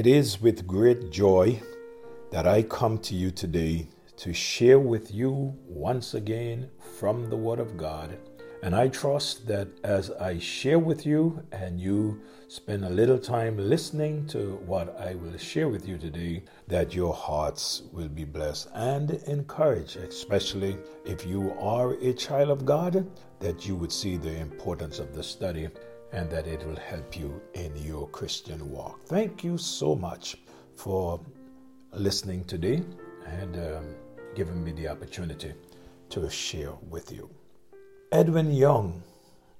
It is with great joy that I come to you today to share with you once again from the Word of God. And I trust that as I share with you and you spend a little time listening to what I will share with you today, that your hearts will be blessed and encouraged, especially if you are a child of God, that you would see the importance of the study and that it will help you in your Christian walk. Thank you so much for listening today and um, giving me the opportunity to share with you. Edwin Young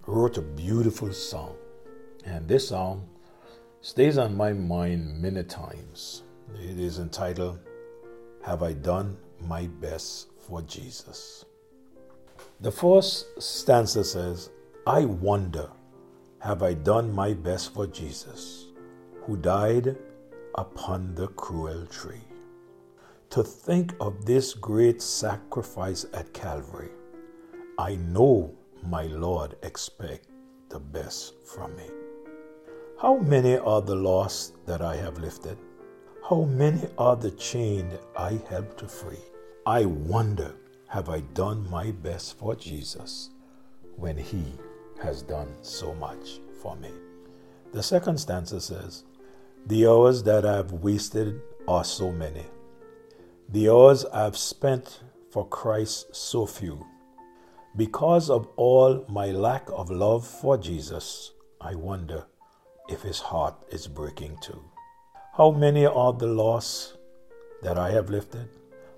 wrote a beautiful song, and this song stays on my mind many times. It is entitled, Have I Done My Best for Jesus? The first stanza says, I wonder have I done my best for Jesus, who died upon the cruel tree? To think of this great sacrifice at Calvary, I know my Lord expects the best from me. How many are the lost that I have lifted? How many are the chained I helped to free? I wonder, have I done my best for Jesus when He has done so much for me. The second stanza says, The hours that I've wasted are so many. The hours I've spent for Christ so few. Because of all my lack of love for Jesus, I wonder if his heart is breaking too. How many are the lost that I have lifted?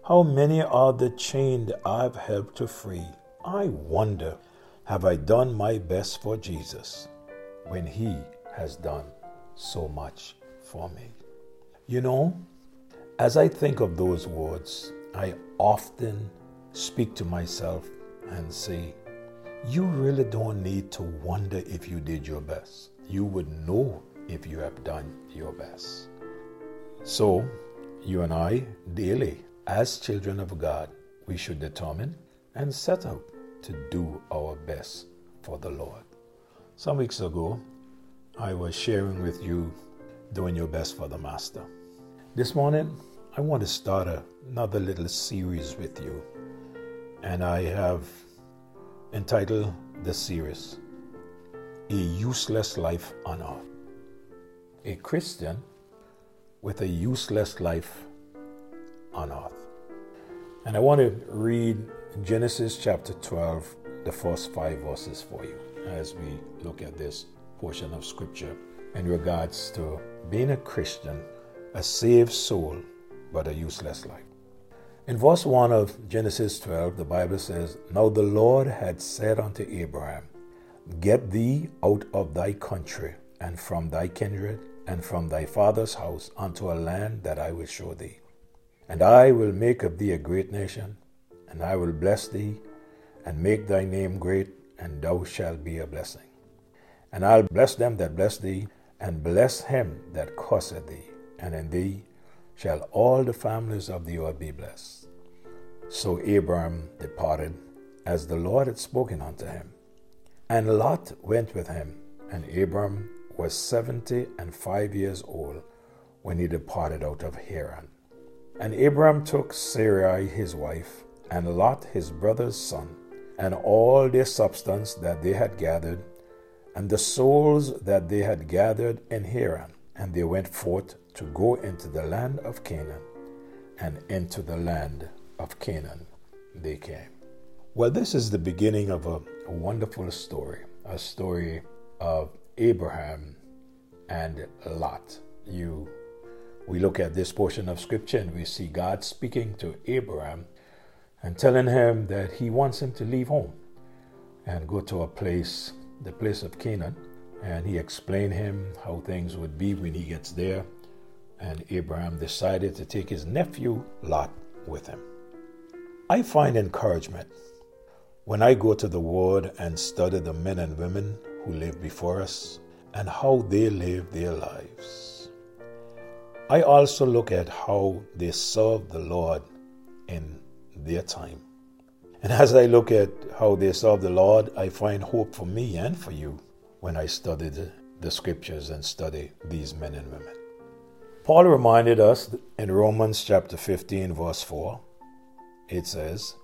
How many are the chained I've helped to free? I wonder have I done my best for Jesus when He has done so much for me? You know, as I think of those words, I often speak to myself and say, You really don't need to wonder if you did your best. You would know if you have done your best. So, you and I, daily, as children of God, we should determine and set out to do our best for the Lord. Some weeks ago, I was sharing with you doing your best for the Master. This morning, I want to start another little series with you, and I have entitled the series A Useless Life on Earth. A Christian with a useless life on earth. And I want to read Genesis chapter 12, the first five verses for you as we look at this portion of scripture in regards to being a Christian, a saved soul, but a useless life. In verse 1 of Genesis 12, the Bible says, Now the Lord had said unto Abraham, Get thee out of thy country, and from thy kindred, and from thy father's house, unto a land that I will show thee. And I will make of thee a great nation, and I will bless thee, and make thy name great, and thou shalt be a blessing. And I'll bless them that bless thee, and bless him that curseth thee, and in thee shall all the families of the earth be blessed. So Abram departed, as the Lord had spoken unto him. And Lot went with him, and Abram was seventy and five years old when he departed out of Haran. And Abram took Sarai his wife, and Lot his brother's son, and all their substance that they had gathered, and the souls that they had gathered in Haran, and they went forth to go into the land of Canaan, and into the land of Canaan they came. Well, this is the beginning of a, wonderful story, a story of Abraham and Lot. You we look at this portion of scripture and we see God speaking to Abraham and telling him that he wants him to leave home and go to a place, the place of Canaan. And he explained him how things would be when he gets there. And Abraham decided to take his nephew Lot with him. I find encouragement when I go to the Word and study the men and women who live before us and how they live their lives. I also look at how they serve the Lord in their time. And as I look at how they serve the Lord, I find hope for me and for you when I study the, the scriptures and study these men and women. Paul reminded us in Romans chapter 15, verse 4, it says,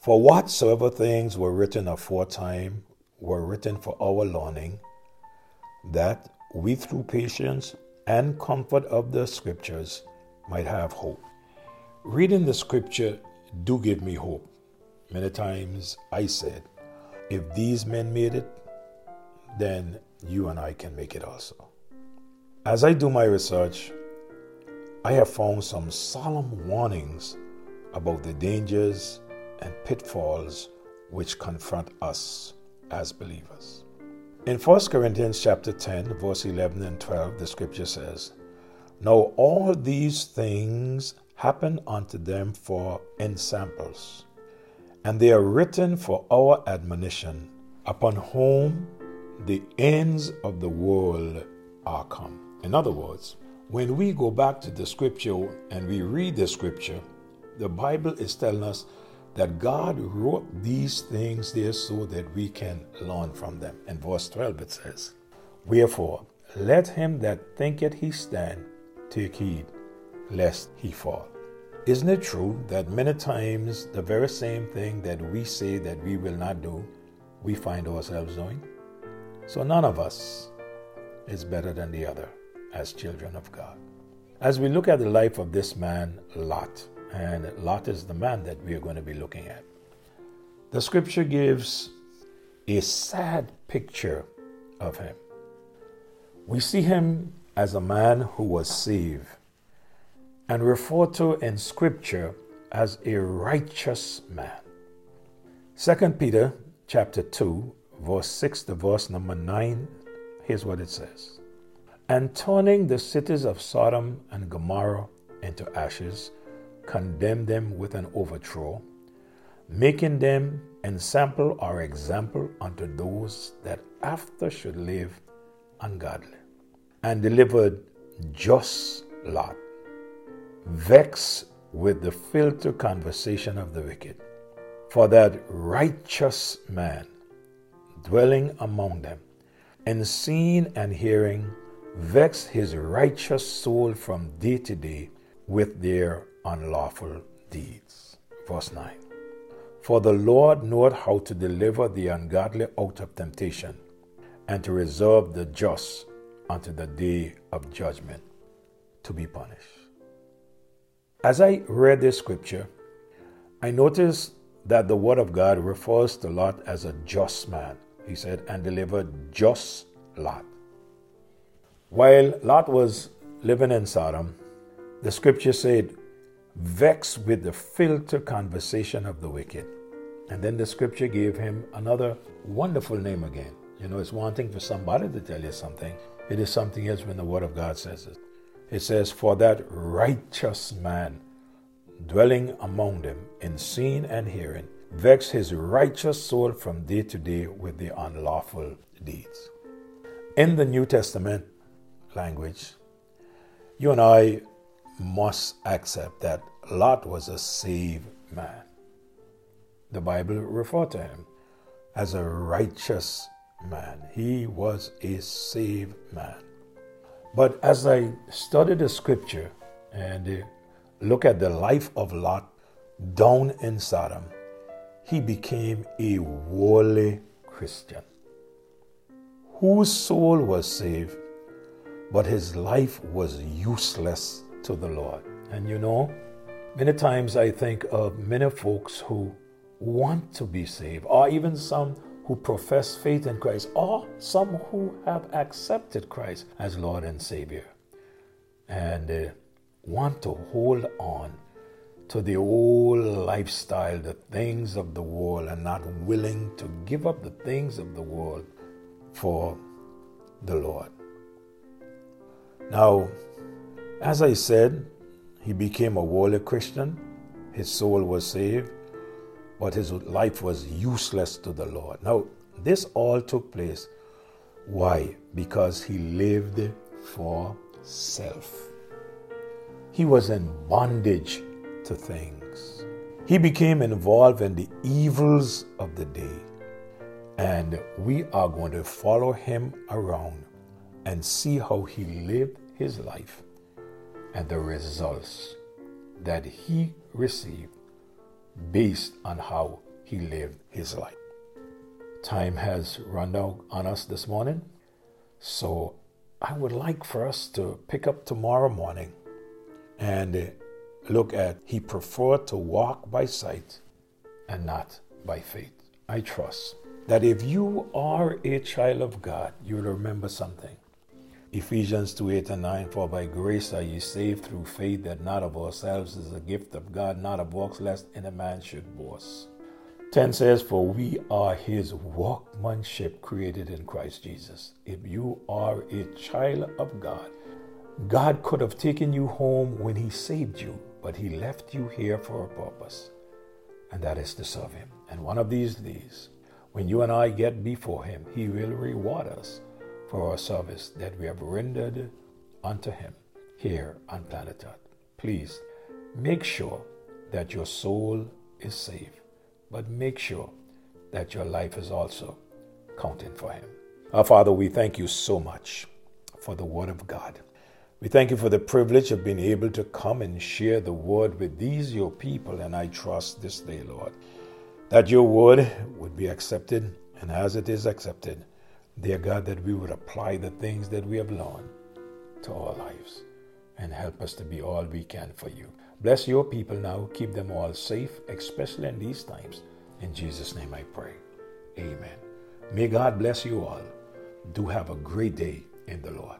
For whatsoever things were written aforetime were written for our learning, that we through patience and comfort of the scriptures might have hope. Reading the scripture do give me hope. Many times I said, if these men made it, then you and I can make it also. As I do my research, I have found some solemn warnings about the dangers and pitfalls which confront us as believers. In 1 Corinthians chapter 10, verse 11 and 12, the scripture says, Now all these things happen unto them for ensamples, and they are written for our admonition, upon whom the ends of the world are come. In other words, when we go back to the scripture and we read the scripture, the Bible is telling us that God wrote these things there so that we can learn from them. In verse 12 it says, Wherefore, let him that thinketh he stand take heed, lest he fall. Isn't it true that many times the very same thing that we say that we will not do, we find ourselves doing? So none of us is better than the other as children of God. As we look at the life of this man, Lot, and Lot is the man that we are going to be looking at, the scripture gives a sad picture of him. We see him as a man who was saved and referred to in scripture as a righteous man. 2 Peter chapter 2 verse 6 to verse number 9, here's what it says. And turning the cities of Sodom and Gomorrah into ashes, condemned them with an overthrow, making them ensample or example unto those that after should live ungodly, and delivered just Lot, vexed with the filthy conversation of the wicked. For that righteous man dwelling among them, and seeing and hearing, vex his righteous soul from day to day with their unlawful deeds. Verse 9 For the Lord knoweth how to deliver the ungodly out of temptation, and to reserve the just unto the day of judgment to be punished. As I read this scripture, I noticed that the Word of God refers to Lot as a just man he said, and delivered just Lot. While Lot was living in Sodom, the scripture said, vexed with the filter conversation of the wicked. And then the scripture gave him another wonderful name again. You know, it's one thing for somebody to tell you something, it is something else when the Word of God says it. It says, For that righteous man dwelling among them in seeing and hearing, vex his righteous soul from day to day with the unlawful deeds. In the New Testament language, you and I must accept that Lot was a saved man. The Bible referred to him as a righteous man. He was a saved man. But as I study the scripture and uh, look at the life of Lot down in Sodom, he became a worldly Christian whose soul was saved, but his life was useless to the Lord. And you know, many times I think of many folks who want to be saved, or even some who profess faith in Christ, or some who have accepted Christ as Lord and Savior, and uh, want to hold on to the old lifestyle, the things of the world, and not willing to give up the things of the world for the Lord. Now, as I said, he became a worldly Christian. His soul was saved, but his life was useless to the Lord. Now, this all took place. Why? Because he lived for self. He was in bondage to things. He became involved in the evils of the day. And we are going to follow him around and see how he lived his life and the results that he received based on how he lived his life. Time has run out on us this morning, so I would like for us to pick up tomorrow morning and look at he preferred to walk by sight and not by faith. I trust that if you are a child of God, you'll remember something. Ephesians 2 8 and 9 For by grace are ye saved through faith, that not of ourselves is a gift of God, not of works, lest any man should boast. 10 says, For we are his workmanship created in Christ Jesus. If you are a child of God, God could have taken you home when he saved you, but he left you here for a purpose, and that is to serve him. And one of these days, when you and I get before him, he will reward us for our service that we have rendered unto Him here on planet Earth. Please make sure that your soul is safe, but make sure that your life is also counting for Him. Our Father, we thank you so much for the Word of God. We thank you for the privilege of being able to come and share the Word with these, your people, and I trust this day, Lord, that your Word would be accepted, and as it is accepted, Dear God, that we would apply the things that we have learned to our lives and help us to be all we can for you. Bless your people now. Keep them all safe, especially in these times. In Jesus' name I pray. Amen. May God bless you all. Do have a great day in the Lord.